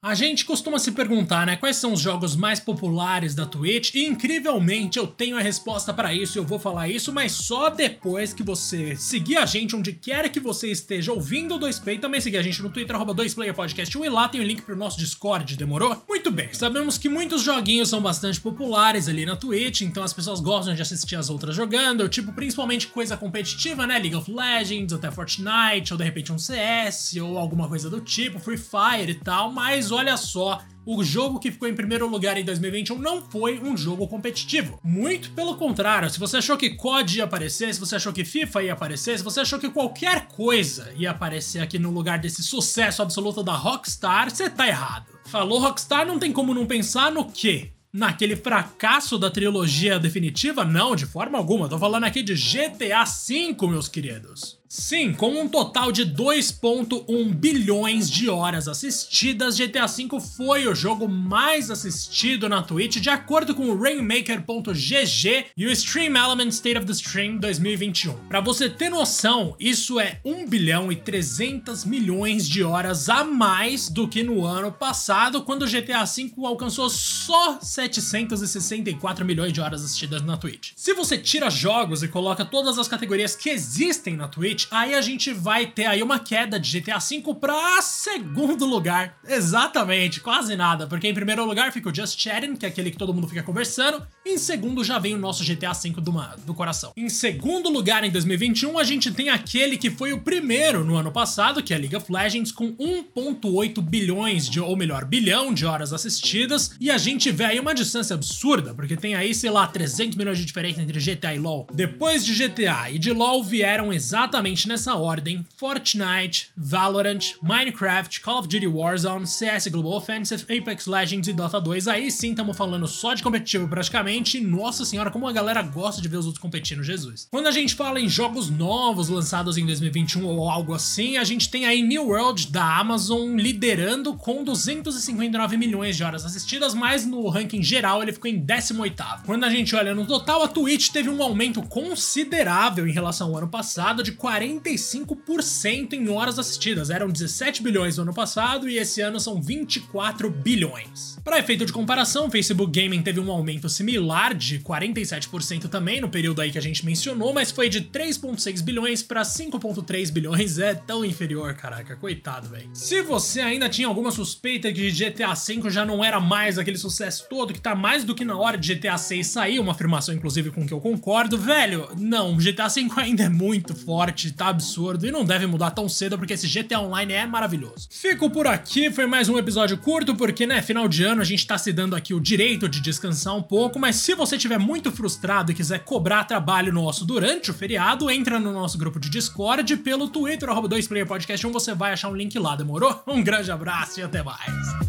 A gente costuma se perguntar, né, quais são os jogos mais populares da Twitch, e incrivelmente eu tenho a resposta para isso eu vou falar isso, mas só depois que você seguir a gente onde quer que você esteja ouvindo o 2Play, e também seguir a gente no Twitter, arroba 2playerpodcast, e lá tem o link pro nosso Discord, demorou? Muito bem, sabemos que muitos joguinhos são bastante populares ali na Twitch, então as pessoas gostam de assistir as outras jogando, tipo, principalmente coisa competitiva, né, League of Legends, até Fortnite, ou de repente um CS, ou alguma coisa do tipo, Free Fire e tal, mas mas olha só, o jogo que ficou em primeiro lugar em 2021 não foi um jogo competitivo. Muito pelo contrário, se você achou que COD ia aparecer, se você achou que FIFA ia aparecer, se você achou que qualquer coisa ia aparecer aqui no lugar desse sucesso absoluto da Rockstar, você tá errado. Falou Rockstar, não tem como não pensar no quê? naquele fracasso da trilogia definitiva? Não, de forma alguma. Tô falando aqui de GTA V, meus queridos. Sim, com um total de 2.1 bilhões de horas assistidas, GTA V foi o jogo mais assistido na Twitch, de acordo com o Rainmaker.gg e o Stream Element State of the Stream 2021. Para você ter noção, isso é 1 bilhão e 300 milhões de horas a mais do que no ano passado, quando o GTA V alcançou só 764 milhões de horas assistidas na Twitch. Se você tira jogos e coloca todas as categorias que existem na Twitch, aí a gente vai ter aí uma queda de GTA V pra segundo lugar. Exatamente, quase nada, porque em primeiro lugar fica o Just Chatting, que é aquele que todo mundo fica conversando, em segundo já vem o nosso GTA V do, do coração. Em segundo lugar, em 2021, a gente tem aquele que foi o primeiro no ano passado, que é League of Legends, com 1.8 bilhões de, ou melhor, bilhão de horas assistidas, e a gente vê aí uma distância absurda, porque tem aí, sei lá, 300 milhões de diferença entre GTA e LoL. Depois de GTA e de LoL vieram exatamente exatamente nessa ordem: Fortnite, Valorant, Minecraft, Call of Duty Warzone, CS Global Offensive, Apex Legends e Dota 2. Aí sim estamos falando só de competitivo praticamente. Nossa senhora, como a galera gosta de ver os outros competindo, Jesus. Quando a gente fala em jogos novos lançados em 2021 ou algo assim, a gente tem aí New World da Amazon liderando com 259 milhões de horas assistidas, mas no ranking geral ele ficou em 18. Quando a gente olha no total, a Twitch teve um aumento considerável em relação ao ano passado de 40 45% em horas assistidas. Eram 17 bilhões no ano passado e esse ano são 24 bilhões. Para efeito de comparação, o Facebook Gaming teve um aumento similar de 47% também no período aí que a gente mencionou, mas foi de 3.6 bilhões para 5.3 bilhões. É tão inferior, caraca, coitado, velho. Se você ainda tinha alguma suspeita que GTA V já não era mais aquele sucesso todo, que tá mais do que na hora de GTA 6 sair, uma afirmação inclusive com que eu concordo, velho, não, GTA V ainda é muito forte tá absurdo e não deve mudar tão cedo porque esse GTA Online é maravilhoso. Fico por aqui, foi mais um episódio curto porque, né, final de ano a gente tá se dando aqui o direito de descansar um pouco, mas se você estiver muito frustrado e quiser cobrar trabalho nosso durante o feriado, entra no nosso grupo de Discord pelo Twitter, arroba 2playerpodcast, onde você vai achar um link lá, demorou? Um grande abraço e até mais!